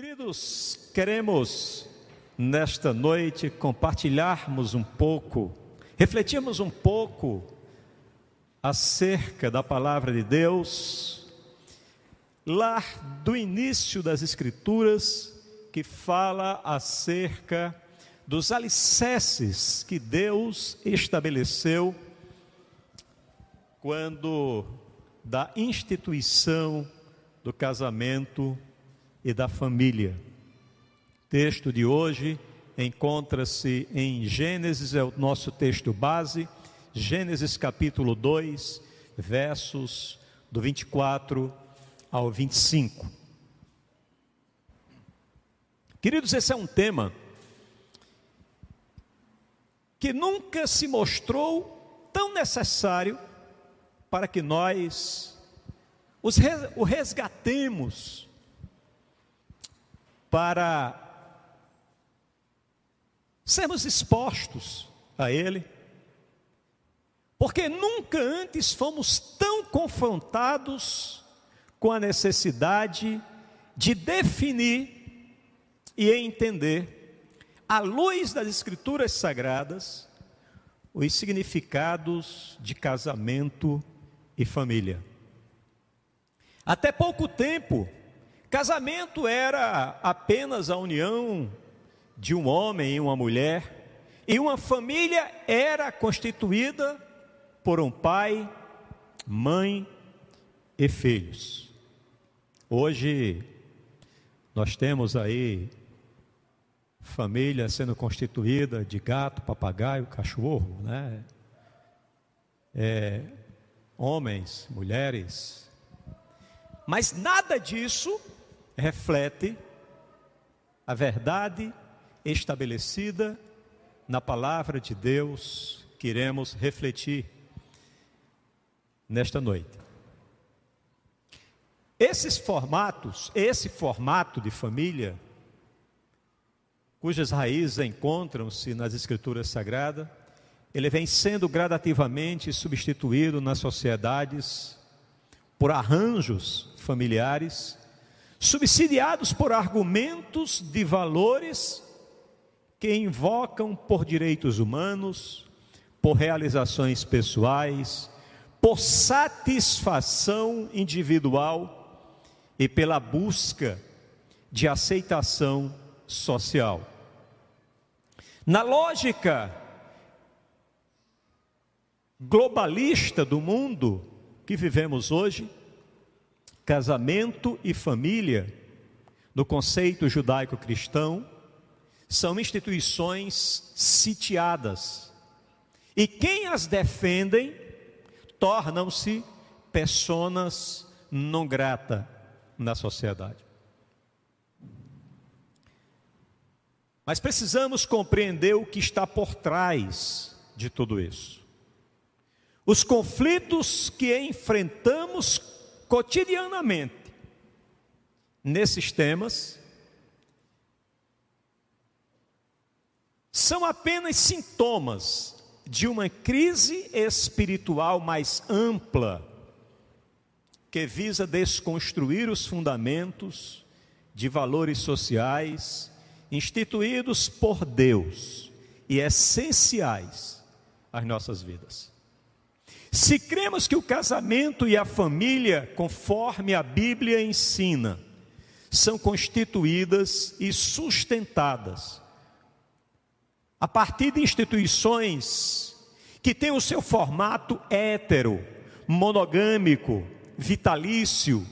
Queridos, queremos nesta noite compartilharmos um pouco, refletirmos um pouco acerca da palavra de Deus, lá do início das Escrituras, que fala acerca dos alicerces que Deus estabeleceu quando da instituição do casamento e da família. O texto de hoje encontra-se em Gênesis, é o nosso texto base, Gênesis capítulo 2, versos do 24 ao 25. Queridos, esse é um tema que nunca se mostrou tão necessário para que nós o resgatemos para sermos expostos a Ele, porque nunca antes fomos tão confrontados com a necessidade de definir e entender, à luz das Escrituras Sagradas, os significados de casamento e família. Até pouco tempo, Casamento era apenas a união de um homem e uma mulher, e uma família era constituída por um pai, mãe e filhos. Hoje nós temos aí família sendo constituída de gato, papagaio, cachorro, né? É, homens, mulheres. Mas nada disso reflete a verdade estabelecida na palavra de Deus que iremos refletir nesta noite. Esses formatos, esse formato de família, cujas raízes encontram-se nas Escrituras Sagradas, ele vem sendo gradativamente substituído nas sociedades por arranjos familiares subsidiados por argumentos de valores que invocam por direitos humanos, por realizações pessoais, por satisfação individual e pela busca de aceitação social. Na lógica globalista do mundo que vivemos hoje, Casamento e família, no conceito judaico-cristão, são instituições sitiadas. E quem as defendem tornam-se personas não grata na sociedade. Mas precisamos compreender o que está por trás de tudo isso. Os conflitos que enfrentamos cotidianamente nesses temas são apenas sintomas de uma crise espiritual mais ampla que visa desconstruir os fundamentos de valores sociais instituídos por Deus e essenciais às nossas vidas. Se cremos que o casamento e a família, conforme a Bíblia ensina, são constituídas e sustentadas a partir de instituições que têm o seu formato hétero, monogâmico, vitalício,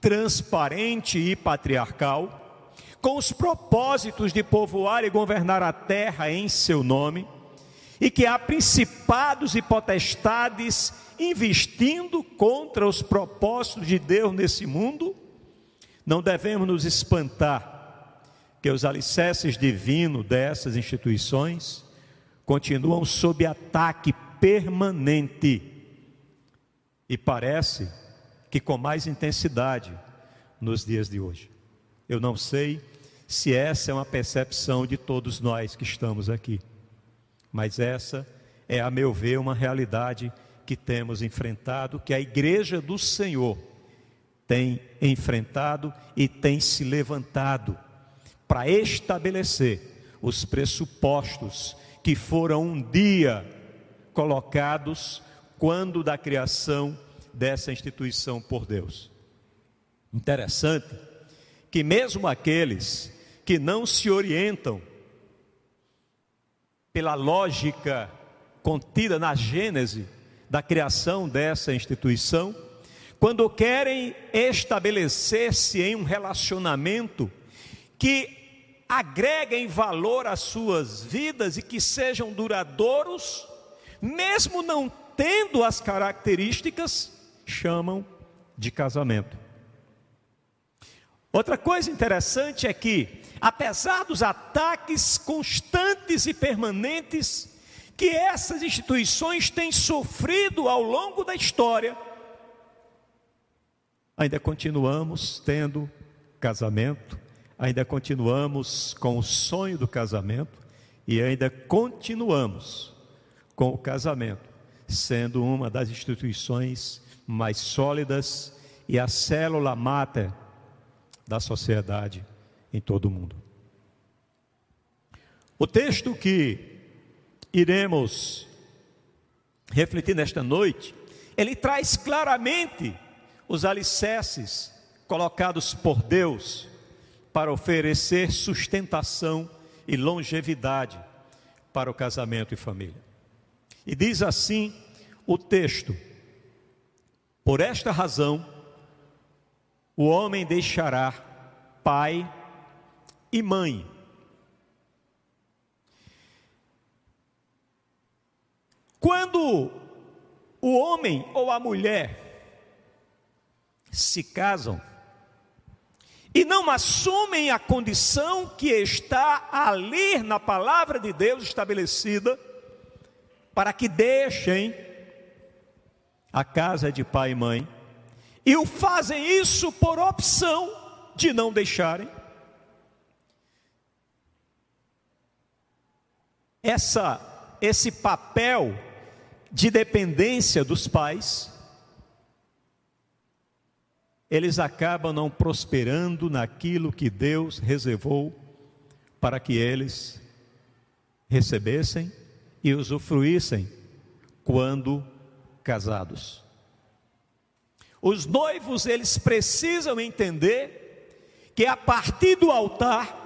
transparente e patriarcal, com os propósitos de povoar e governar a terra em seu nome e que há principados e potestades investindo contra os propósitos de Deus nesse mundo, não devemos nos espantar que os alicerces divinos dessas instituições continuam sob ataque permanente e parece que com mais intensidade nos dias de hoje. Eu não sei se essa é uma percepção de todos nós que estamos aqui. Mas essa é, a meu ver, uma realidade que temos enfrentado, que a igreja do Senhor tem enfrentado e tem se levantado para estabelecer os pressupostos que foram um dia colocados quando da criação dessa instituição por Deus. Interessante que, mesmo aqueles que não se orientam pela lógica contida na Gênese da criação dessa instituição, quando querem estabelecer-se em um relacionamento que agreguem valor às suas vidas e que sejam duradouros, mesmo não tendo as características, chamam de casamento. Outra coisa interessante é que, apesar dos ataques constantes e permanentes que essas instituições têm sofrido ao longo da história, ainda continuamos tendo casamento, ainda continuamos com o sonho do casamento e ainda continuamos com o casamento sendo uma das instituições mais sólidas e a célula máter da sociedade em todo o mundo. O texto que iremos refletir nesta noite, ele traz claramente os alicerces colocados por Deus para oferecer sustentação e longevidade para o casamento e família. E diz assim o texto: Por esta razão, o homem deixará pai e mãe. Quando o homem ou a mulher se casam e não assumem a condição que está ali na palavra de Deus estabelecida, para que deixem a casa de pai e mãe, e o fazem isso por opção de não deixarem. Essa, esse papel de dependência dos pais, eles acabam não prosperando naquilo que Deus reservou para que eles recebessem e usufruíssem quando casados. Os noivos, eles precisam entender que a partir do altar,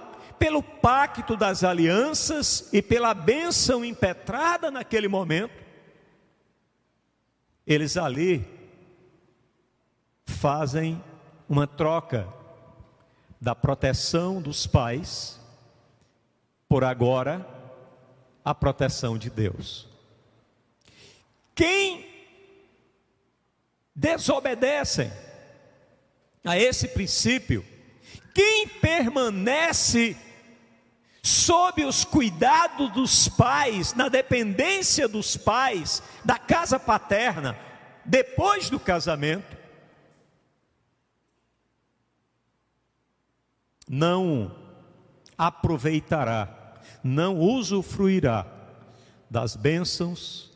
pelo pacto das alianças e pela bênção impetrada naquele momento, eles ali fazem uma troca da proteção dos pais por agora a proteção de Deus. Quem desobedecem a esse princípio, quem permanece sob os cuidados dos pais, na dependência dos pais, da casa paterna, depois do casamento, não aproveitará, não usufruirá das bênçãos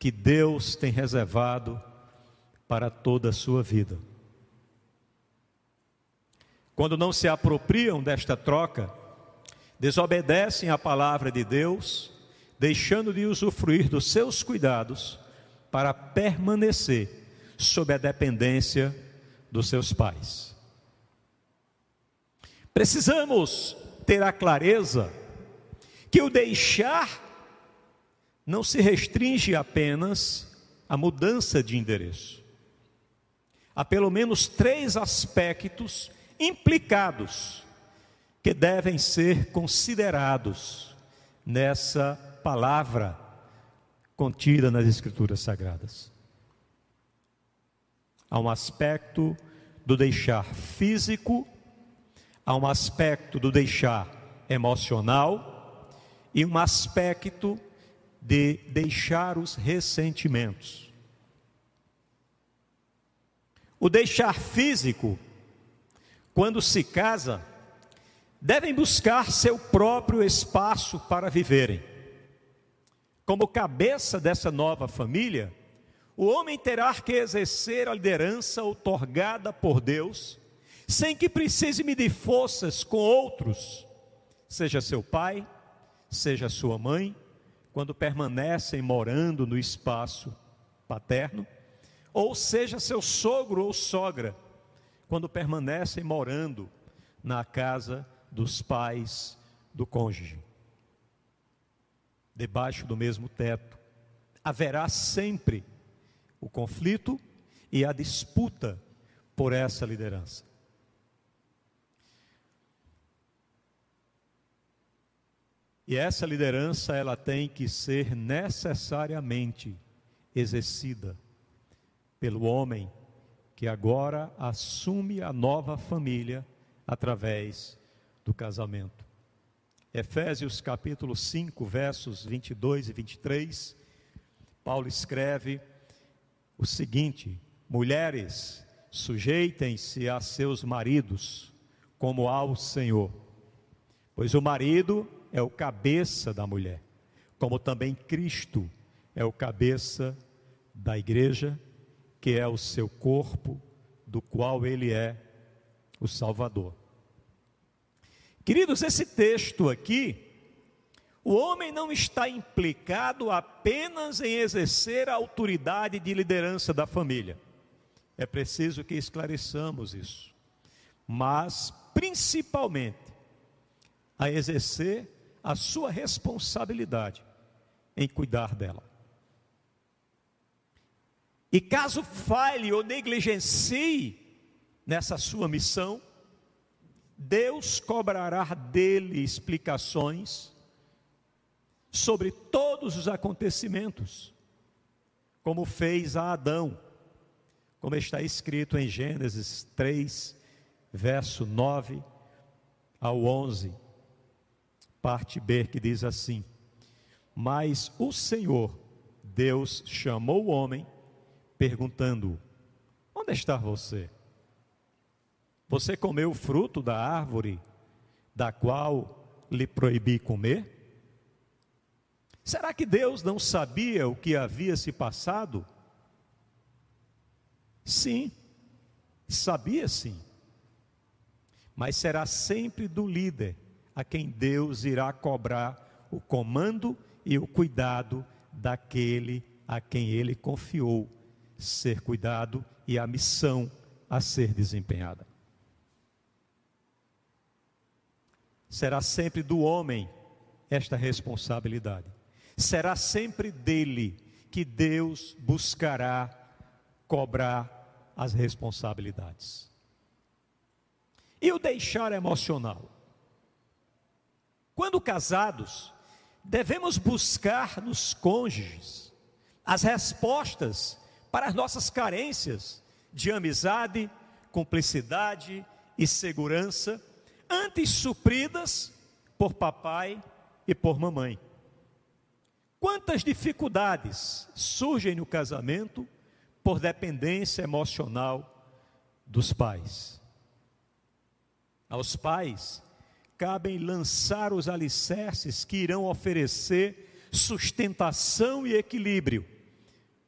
que Deus tem reservado para toda a sua vida. Quando não se apropriam desta troca, desobedecem à palavra de Deus, deixando de usufruir dos seus cuidados para permanecer sob a dependência dos seus pais. Precisamos ter a clareza que o deixar não se restringe apenas à mudança de endereço. Há pelo menos três aspectos implicados que devem ser considerados nessa palavra contida nas Escrituras Sagradas. Há um aspecto do deixar físico, há um aspecto do deixar emocional e um aspecto de deixar os ressentimentos. O deixar físico, quando se casa, devem buscar seu próprio espaço para viverem. Como cabeça dessa nova família, o homem terá que exercer a liderança otorgada por Deus, sem que precise medir forças com outros seja seu pai, seja sua mãe, quando permanecem morando no espaço paterno, ou seja seu sogro ou sogra, quando permanecem morando na casa dos pais do cônjuge. Debaixo do mesmo teto, haverá sempre o conflito e a disputa por essa liderança. E essa liderança ela tem que ser necessariamente exercida pelo homem que agora assume a nova família através do casamento. Efésios capítulo 5, versos 22 e 23, Paulo escreve o seguinte: Mulheres, sujeitem-se a seus maridos como ao Senhor, pois o marido é o cabeça da mulher, como também Cristo é o cabeça da igreja, que é o seu corpo, do qual ele é o Salvador. Queridos, esse texto aqui, o homem não está implicado apenas em exercer a autoridade de liderança da família. É preciso que esclareçamos isso. Mas, principalmente, a exercer a sua responsabilidade em cuidar dela. E caso falhe ou negligencie nessa sua missão, Deus cobrará dele explicações sobre todos os acontecimentos, como fez a Adão, como está escrito em Gênesis 3, verso 9 ao 11 parte B, que diz assim: Mas o Senhor, Deus, chamou o homem, perguntando: Onde está você? Você comeu o fruto da árvore da qual lhe proibi comer? Será que Deus não sabia o que havia se passado? Sim, sabia sim. Mas será sempre do líder a quem Deus irá cobrar o comando e o cuidado daquele a quem ele confiou ser cuidado e a missão a ser desempenhada. Será sempre do homem esta responsabilidade. Será sempre dele que Deus buscará cobrar as responsabilidades. E o deixar emocional? Quando casados, devemos buscar nos cônjuges as respostas para as nossas carências de amizade, cumplicidade e segurança, antes supridas por papai e por mamãe. Quantas dificuldades surgem no casamento por dependência emocional dos pais? Aos pais, cabem lançar os alicerces que irão oferecer sustentação e equilíbrio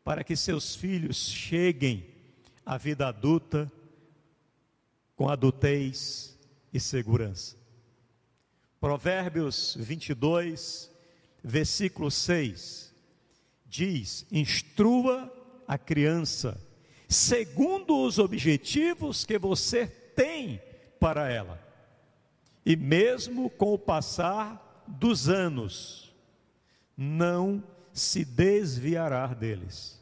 para que seus filhos cheguem à vida adulta com adultez e segurança. Provérbios 22, versículo 6 diz: Instrua a criança segundo os objetivos que você tem para ela e mesmo com o passar dos anos, não se desviará deles.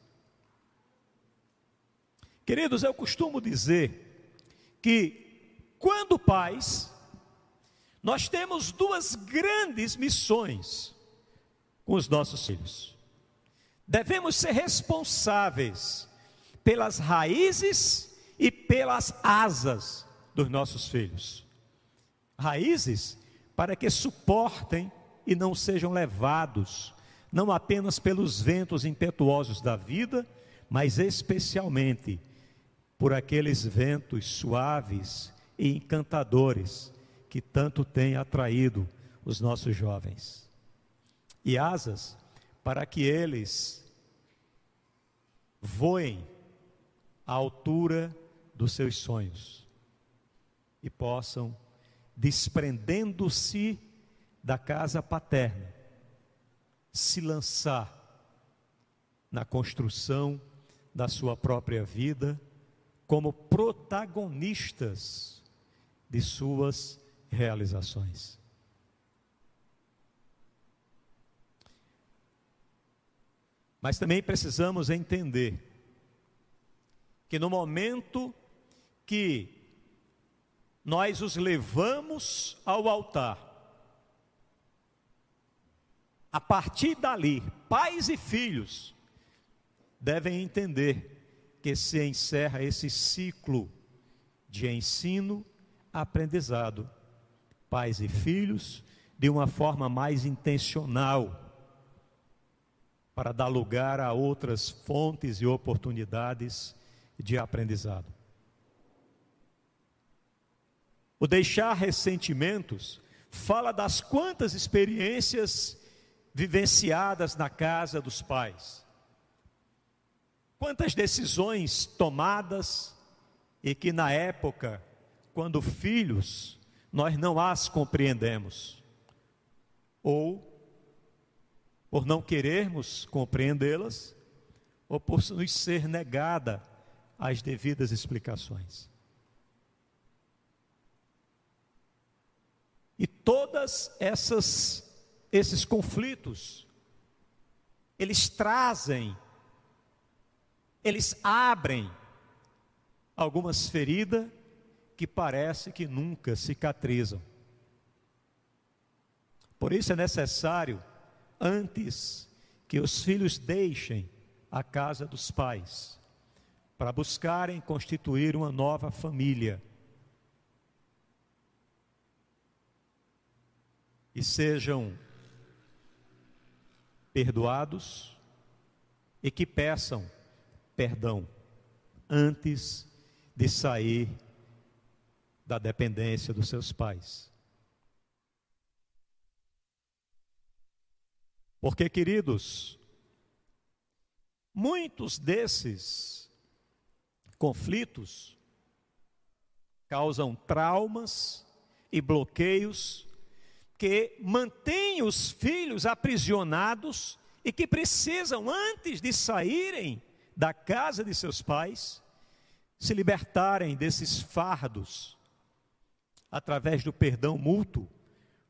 Queridos, eu costumo dizer que, quando pais, nós temos duas grandes missões com os nossos filhos. Devemos ser responsáveis pelas raízes e pelas asas dos nossos filhos raízes para que suportem e não sejam levados, não apenas pelos ventos impetuosos da vida, mas especialmente por aqueles ventos suaves e encantadores que tanto têm atraído os nossos jovens. E asas para que eles voem à altura dos seus sonhos e possam desprendendo-se da casa paterna se lançar na construção da sua própria vida como protagonistas de suas realizações. Mas também precisamos entender que no momento que nós os levamos ao altar, a partir dali, pais e filhos devem entender que se encerra esse ciclo de ensino, aprendizado, pais e filhos, de uma forma mais intencional, para dar lugar a outras fontes e oportunidades de aprendizado. O deixar ressentimentos fala das quantas experiências vivenciadas na casa dos pais. Quantas decisões tomadas e que na época, quando filhos, nós não as compreendemos. Ou por não querermos compreendê-las, ou por nos ser negada as devidas explicações. E todas essas esses conflitos eles trazem eles abrem algumas feridas que parece que nunca cicatrizam. Por isso é necessário antes que os filhos deixem a casa dos pais para buscarem constituir uma nova família. E sejam perdoados e que peçam perdão antes de sair da dependência dos seus pais. Porque, queridos, muitos desses conflitos causam traumas e bloqueios que mantêm os filhos aprisionados e que precisam, antes de saírem da casa de seus pais, se libertarem desses fardos através do perdão mútuo,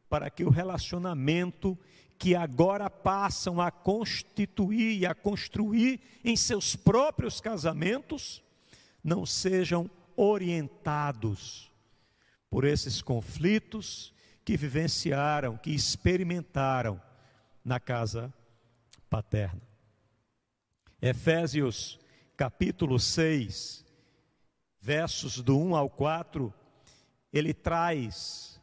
para que o relacionamento que agora passam a constituir e a construir em seus próprios casamentos não sejam orientados por esses conflitos que vivenciaram, que experimentaram na casa paterna. Efésios capítulo 6, versos do 1 ao 4, ele traz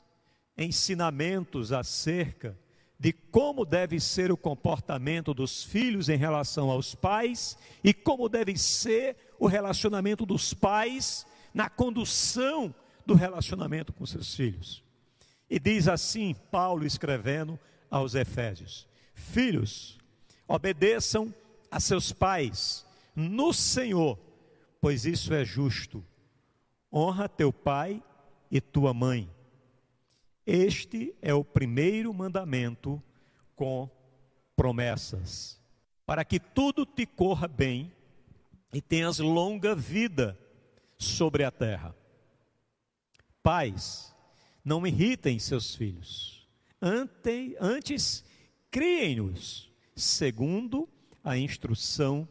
ensinamentos acerca de como deve ser o comportamento dos filhos em relação aos pais e como deve ser o relacionamento dos pais na condução do relacionamento com seus filhos. E diz assim Paulo escrevendo aos Efésios: Filhos, obedeçam a seus pais no Senhor, pois isso é justo. Honra teu pai e tua mãe. Este é o primeiro mandamento com promessas, para que tudo te corra bem e tenhas longa vida sobre a terra. Pais, não irritem seus filhos, antes, criem-nos, segundo a instrução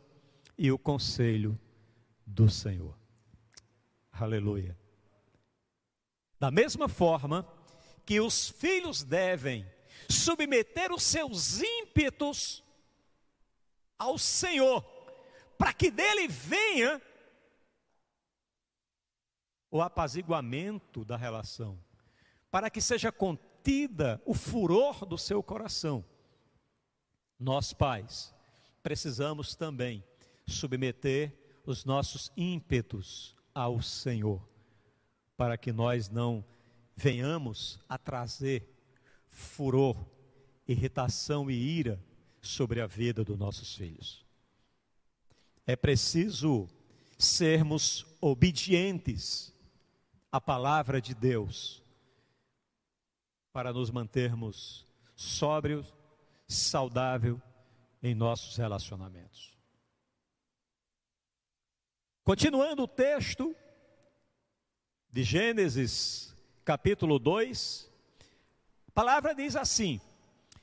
e o conselho do Senhor. Aleluia. Da mesma forma que os filhos devem submeter os seus ímpetos ao Senhor, para que dele venha o apaziguamento da relação, para que seja contida o furor do seu coração. Nós, pais, precisamos também submeter os nossos ímpetos ao Senhor, para que nós não venhamos a trazer furor, irritação e ira sobre a vida dos nossos filhos. É preciso sermos obedientes à palavra de Deus para nos mantermos sóbrio, saudável em nossos relacionamentos. Continuando o texto de Gênesis, capítulo 2, a palavra diz assim: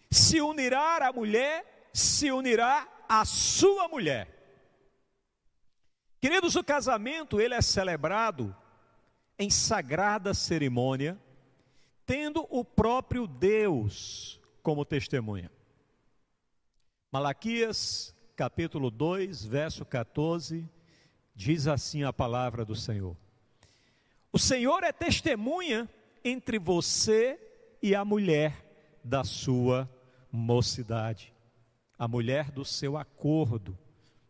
Se unirá a mulher, se unirá a sua mulher. Queridos, o casamento ele é celebrado em sagrada cerimônia, tendo o próprio Deus como testemunha. Malaquias, capítulo 2, verso 14, diz assim a palavra do Senhor: O Senhor é testemunha entre você e a mulher da sua mocidade, a mulher do seu acordo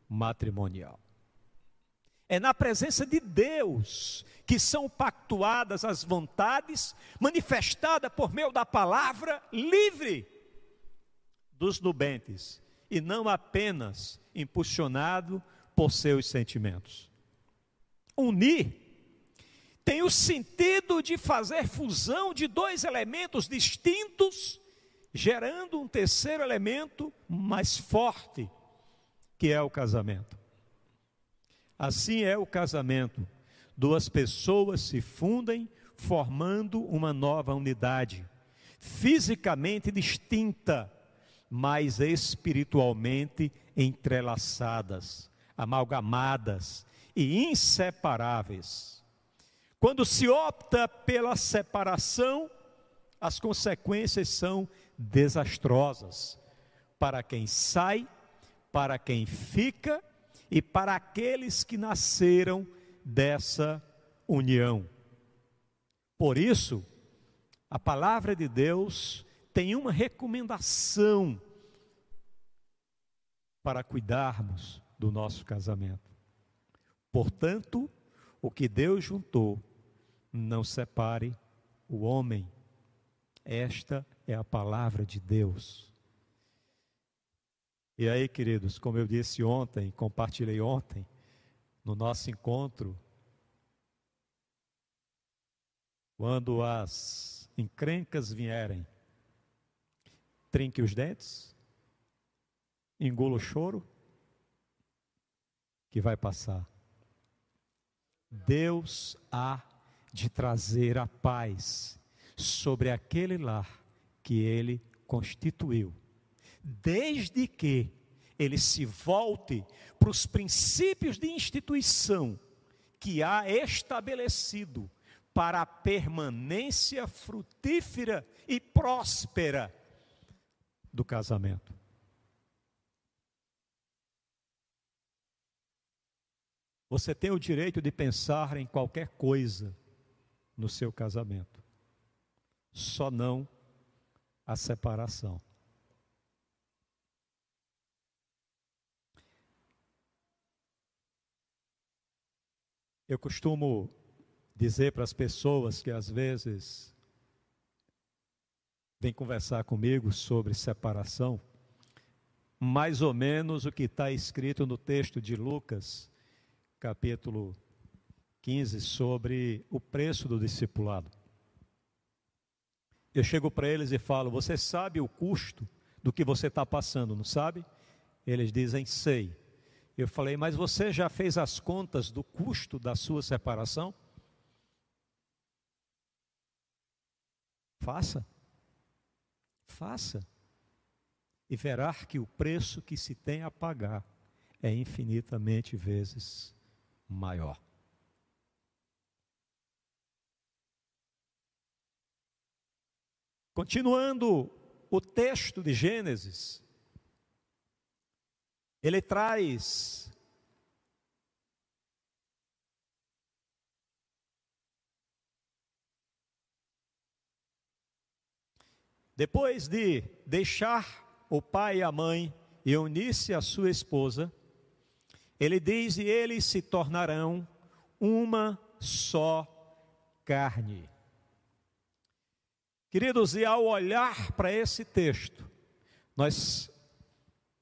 matrimonial. É na presença de Deus que são pactuadas as vontades, manifestada por meio da palavra livre dos nubentes, e não apenas impulsionado por seus sentimentos. Unir tem o sentido de fazer fusão de dois elementos distintos, gerando um terceiro elemento mais forte, que é o casamento. Assim é o casamento. Duas pessoas se fundem, formando uma nova unidade, fisicamente distinta, mas espiritualmente entrelaçadas, amalgamadas e inseparáveis. Quando se opta pela separação, as consequências são desastrosas para quem sai, para quem fica e para aqueles que nasceram dessa união. Por isso, a palavra de Deus tem uma recomendação para cuidarmos do nosso casamento. Portanto, o que Deus juntou, não separe o homem. Esta é a palavra de Deus. E aí, queridos, como eu disse ontem, compartilhei ontem, no nosso encontro, quando as encrencas vierem, trinque os dentes, engula o choro, que vai passar. Deus há de trazer a paz sobre aquele lar que ele constituiu desde que ele se volte para os princípios de instituição que há estabelecido para a permanência frutífera e próspera do casamento. Você tem o direito de pensar em qualquer coisa no seu casamento, só não a separação. Eu costumo dizer para as pessoas que às vezes vêm conversar comigo sobre separação, mais ou menos o que está escrito no texto de Lucas, capítulo 15, sobre o preço do discipulado. Eu chego para eles e falo: Você sabe o custo do que você está passando, não sabe? Eles dizem: Sei. Eu falei, mas você já fez as contas do custo da sua separação? Faça. Faça. E verá que o preço que se tem a pagar é infinitamente vezes maior. Continuando o texto de Gênesis, ele traz Depois de deixar o pai e a mãe e unir-se à sua esposa, ele diz: e eles se tornarão uma só carne. Queridos, e ao olhar para esse texto, nós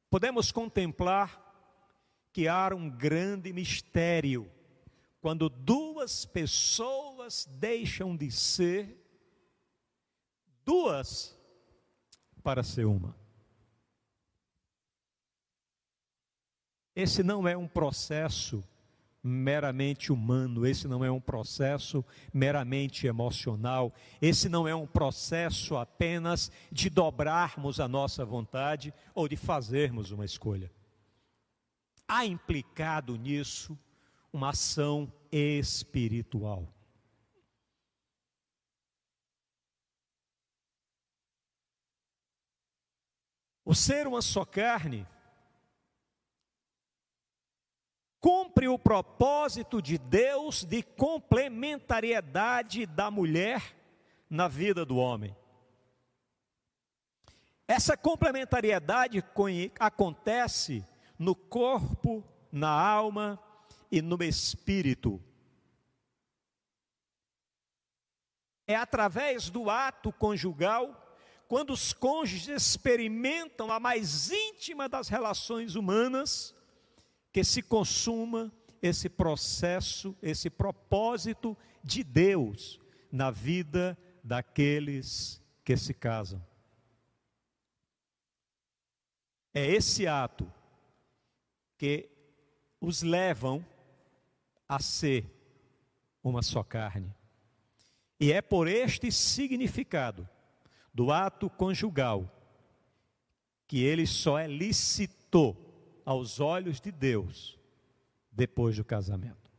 podemos contemplar que há um grande mistério quando duas pessoas deixam de ser duas para ser uma. Esse não é um processo meramente humano, esse não é um processo meramente emocional, esse não é um processo apenas de dobrarmos a nossa vontade ou de fazermos uma escolha. Há implicado nisso uma ação espiritual. O ser uma só carne cumpre o propósito de Deus de complementariedade da mulher na vida do homem. Essa complementariedade acontece no corpo, na alma e no espírito. É através do ato conjugal quando os cônjuges experimentam a mais íntima das relações humanas, que se consuma esse processo, esse propósito de Deus na vida daqueles que se casam. É esse ato que os levam a ser uma só carne. E é por este significado do ato conjugal, que ele só é lícito aos olhos de Deus depois do casamento.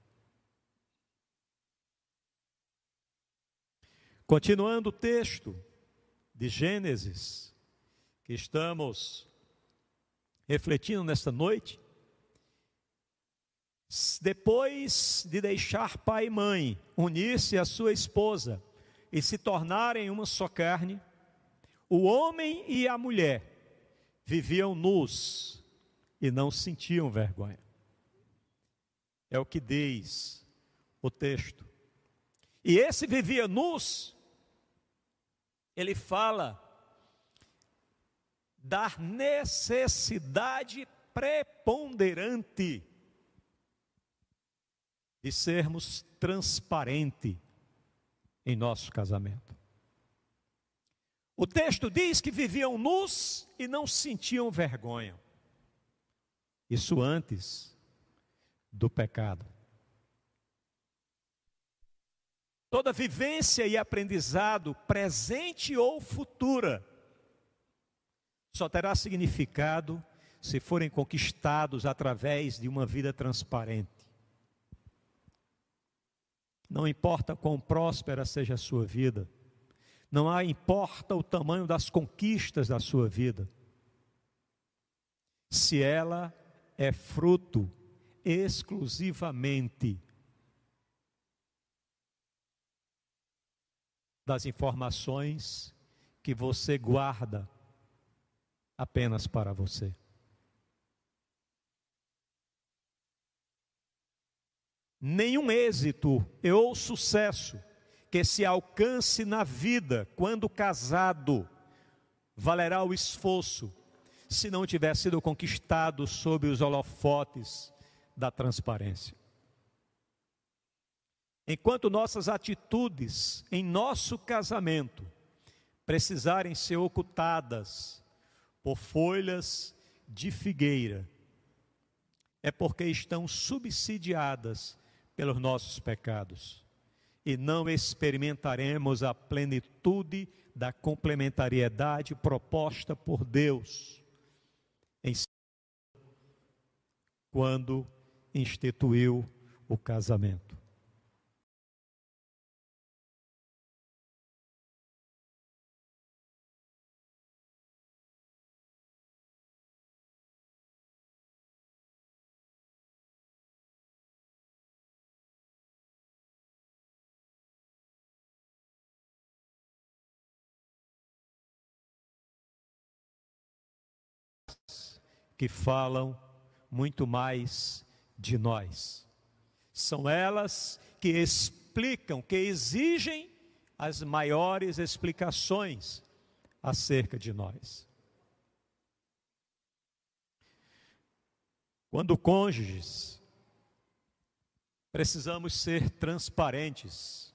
Continuando o texto de Gênesis, que estamos refletindo nesta noite, depois de deixar pai e mãe, unir-se à sua esposa e se tornarem uma só carne, o homem e a mulher viviam nus e não sentiam vergonha. É o que diz o texto. E esse vivia nus, ele fala da necessidade preponderante de sermos transparentes em nosso casamento. O texto diz que viviam nus e não sentiam vergonha. Isso antes do pecado. Toda vivência e aprendizado, presente ou futura, só terá significado se forem conquistados através de uma vida transparente. Não importa quão próspera seja a sua vida, não há, importa o tamanho das conquistas da sua vida, se ela é fruto exclusivamente das informações que você guarda apenas para você. Nenhum êxito ou sucesso que se alcance na vida quando casado valerá o esforço se não tiver sido conquistado sob os holofotes da transparência. Enquanto nossas atitudes em nosso casamento precisarem ser ocultadas por folhas de figueira, é porque estão subsidiadas pelos nossos pecados e não experimentaremos a plenitude da complementariedade proposta por Deus em quando instituiu o casamento. que falam muito mais de nós. São elas que explicam, que exigem as maiores explicações acerca de nós. Quando cônjuges, precisamos ser transparentes,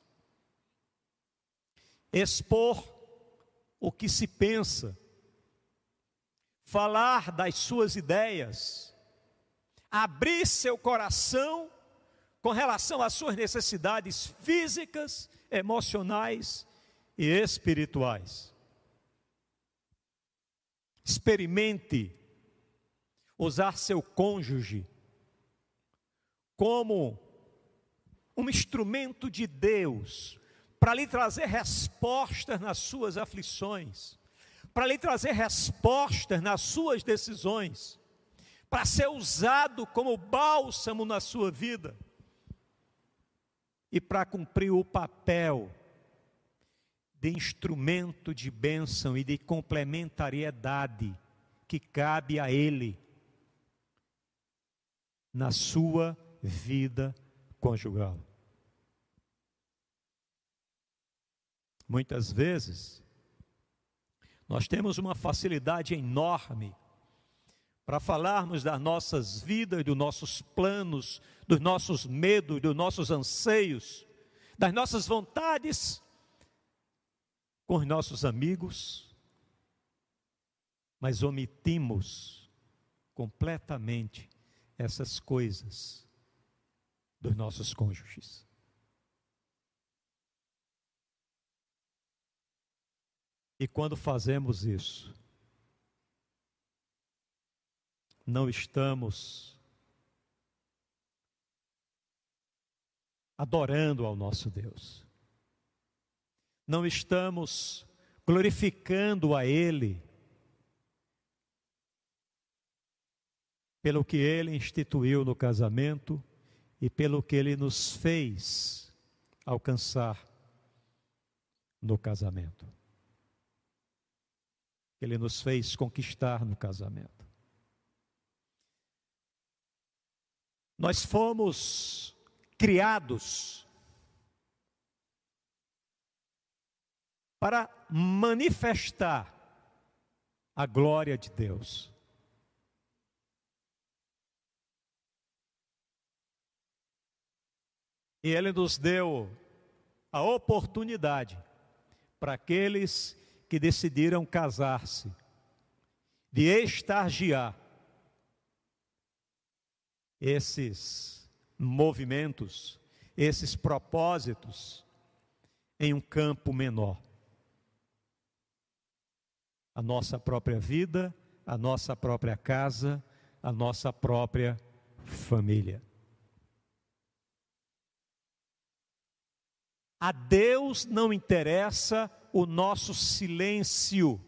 expor o que se pensa falar das suas ideias, abrir seu coração com relação às suas necessidades físicas, emocionais e espirituais. Experimente usar seu cônjuge como um instrumento de Deus para lhe trazer respostas nas suas aflições, para lhe trazer respostas nas suas decisões, para ser usado como bálsamo na sua vida e para cumprir o papel de instrumento de bênção e de complementariedade que cabe a ele na sua vida conjugal. Muitas vezes, nós temos uma facilidade enorme para falarmos das nossas vidas, dos nossos planos, dos nossos medos, dos nossos anseios, das nossas vontades com os nossos amigos, mas omitimos completamente essas coisas dos nossos cônjuges. E quando fazemos isso, não estamos adorando ao nosso Deus, não estamos glorificando a Ele pelo que Ele instituiu no casamento e pelo que Ele nos fez alcançar no casamento Ele nos fez conquistar no casamento. Nós fomos criados para manifestar a glória de Deus. E Ele nos deu a oportunidade para aqueles que decidiram casar-se, de estagiar esses movimentos, esses propósitos em um campo menor. A nossa própria vida, a nossa própria casa, a nossa própria família. A Deus não interessa o nosso silêncio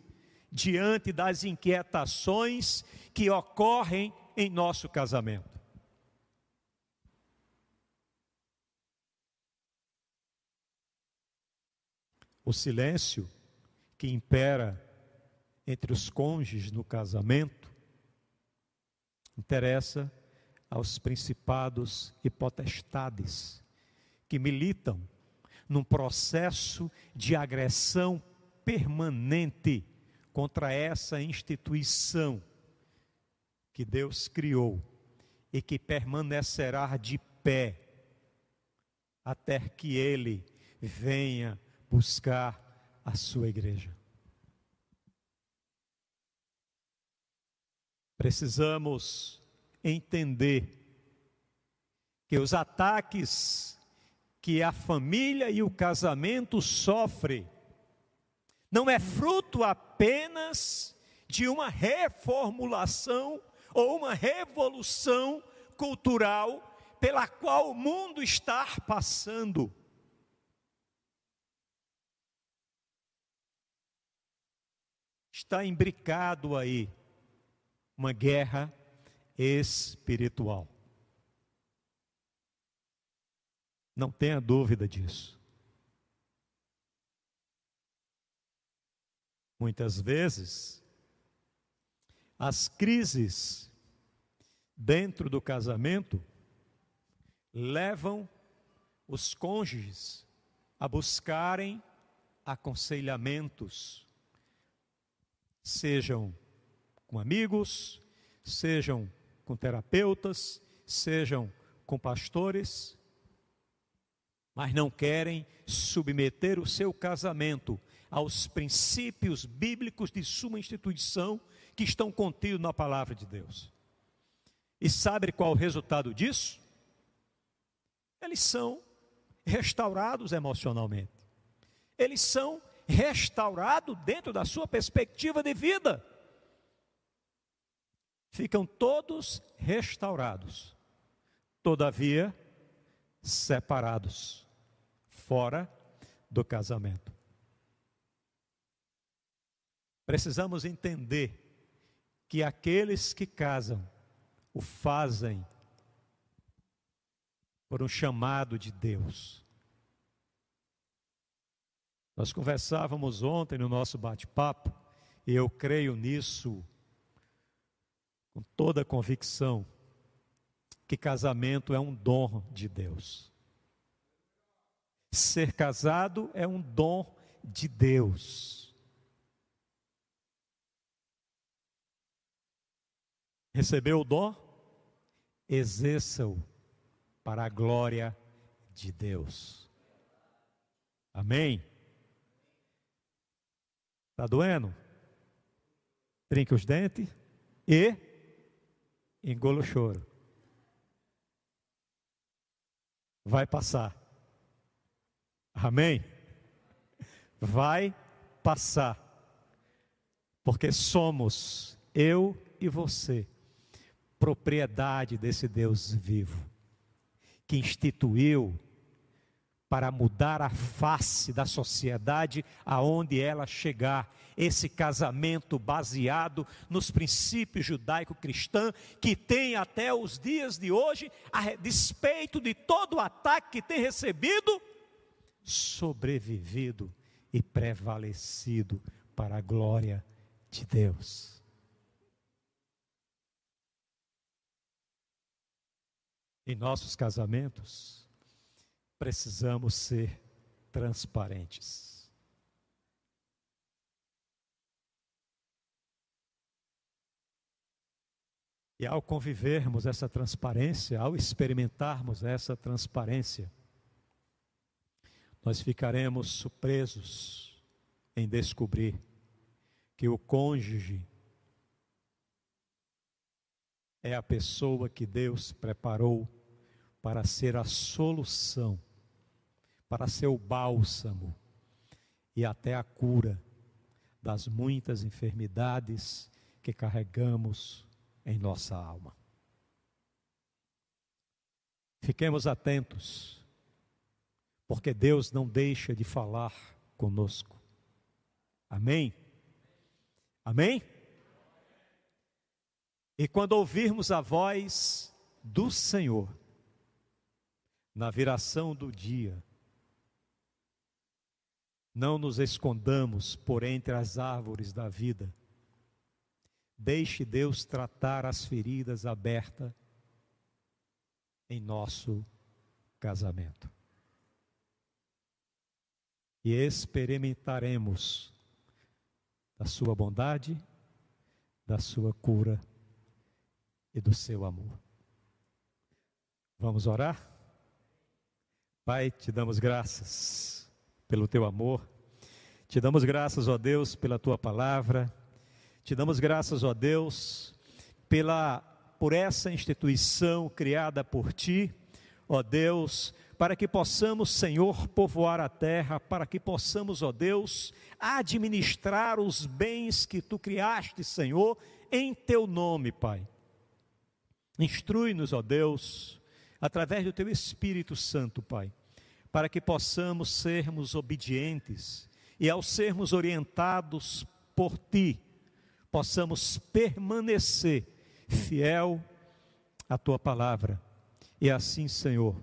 diante das inquietações que ocorrem em nosso casamento. O silêncio que impera entre os cônjuges no casamento interessa aos principados e potestades que militam num processo de agressão permanente contra essa instituição que Deus criou e que permanecerá de pé até que Ele venha buscar a sua igreja. Precisamos entender que os ataques que a família e o casamento sofrem não é fruto apenas de uma reformulação ou uma revolução cultural pela qual o mundo está passando. Está imbricado aí uma guerra espiritual. Não tenha dúvida disso. Muitas vezes, as crises dentro do casamento levam os cônjuges a buscarem aconselhamentos, sejam com amigos, sejam com terapeutas, sejam com pastores, mas não querem submeter o seu casamento aos princípios bíblicos de sua instituição que estão contidos na palavra de Deus. E sabe qual o resultado disso? Eles são restaurados emocionalmente. Eles são restaurados dentro da sua perspectiva de vida. Ficam todos restaurados. Todavia, separados, fora do casamento. Precisamos entender que aqueles que casam o fazem por um chamado de Deus. Nós conversávamos ontem no nosso bate-papo, e eu creio nisso com toda a convicção, que casamento é um dom de Deus. Ser casado é um dom de Deus. Recebeu o dom? Exerça-o para a glória de Deus. Amém? Está doendo? Trinque os dentes e engola o choro. Vai passar. Amém? Vai passar. Porque somos, eu e você, propriedade desse Deus vivo, que instituiu para mudar a face da sociedade aonde ela chegar. Esse casamento baseado nos princípios judaico-cristã que tem até os dias de hoje, a despeito de todo o ataque que tem recebido, sobrevivido e prevalecido para a glória de Deus. Em nossos casamentos, precisamos ser transparentes. E ao convivermos essa transparência, ao experimentarmos essa transparência, nós ficaremos surpresos em descobrir que o cônjuge é a pessoa que Deus preparou para ser a solução para ser o bálsamo e até a cura das muitas enfermidades que carregamos em nossa alma. Fiquemos atentos, porque Deus não deixa de falar conosco. Amém? Amém? E quando ouvirmos a voz do Senhor, na viração do dia, não nos escondamos por entre as árvores da vida. Deixe Deus tratar as feridas abertas em nosso casamento. E experimentaremos da sua bondade, da sua cura e do seu amor. Vamos orar? Pai, te damos graças pelo teu amor. Te damos graças, ó Deus, pela tua palavra. Te damos graças, ó Deus, pela por essa instituição criada por ti, ó Deus, para que possamos, Senhor, povoar a terra, para que possamos, ó Deus, administrar os bens que tu criaste, Senhor, em teu nome, Pai. Instrui-nos, ó Deus, através do teu Espírito Santo, Pai para que possamos sermos obedientes e, ao sermos orientados por Ti, possamos permanecer fiel à Tua palavra e assim, Senhor,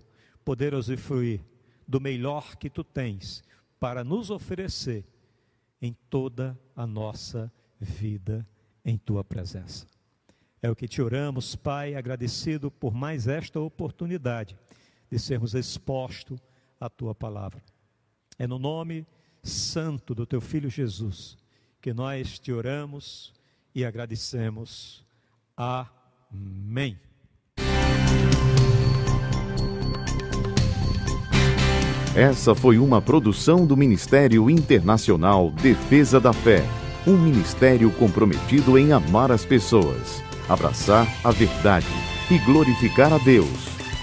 poder usufruir do melhor que Tu tens para nos oferecer em toda a nossa vida em Tua presença. É o que te oramos, Pai, agradecido por mais esta oportunidade de sermos expostos a tua palavra. É no nome santo do teu filho Jesus que nós te oramos e agradecemos. Amém. Essa foi uma produção do Ministério Internacional Defesa da Fé, um ministério comprometido em amar as pessoas, abraçar a verdade e glorificar a Deus.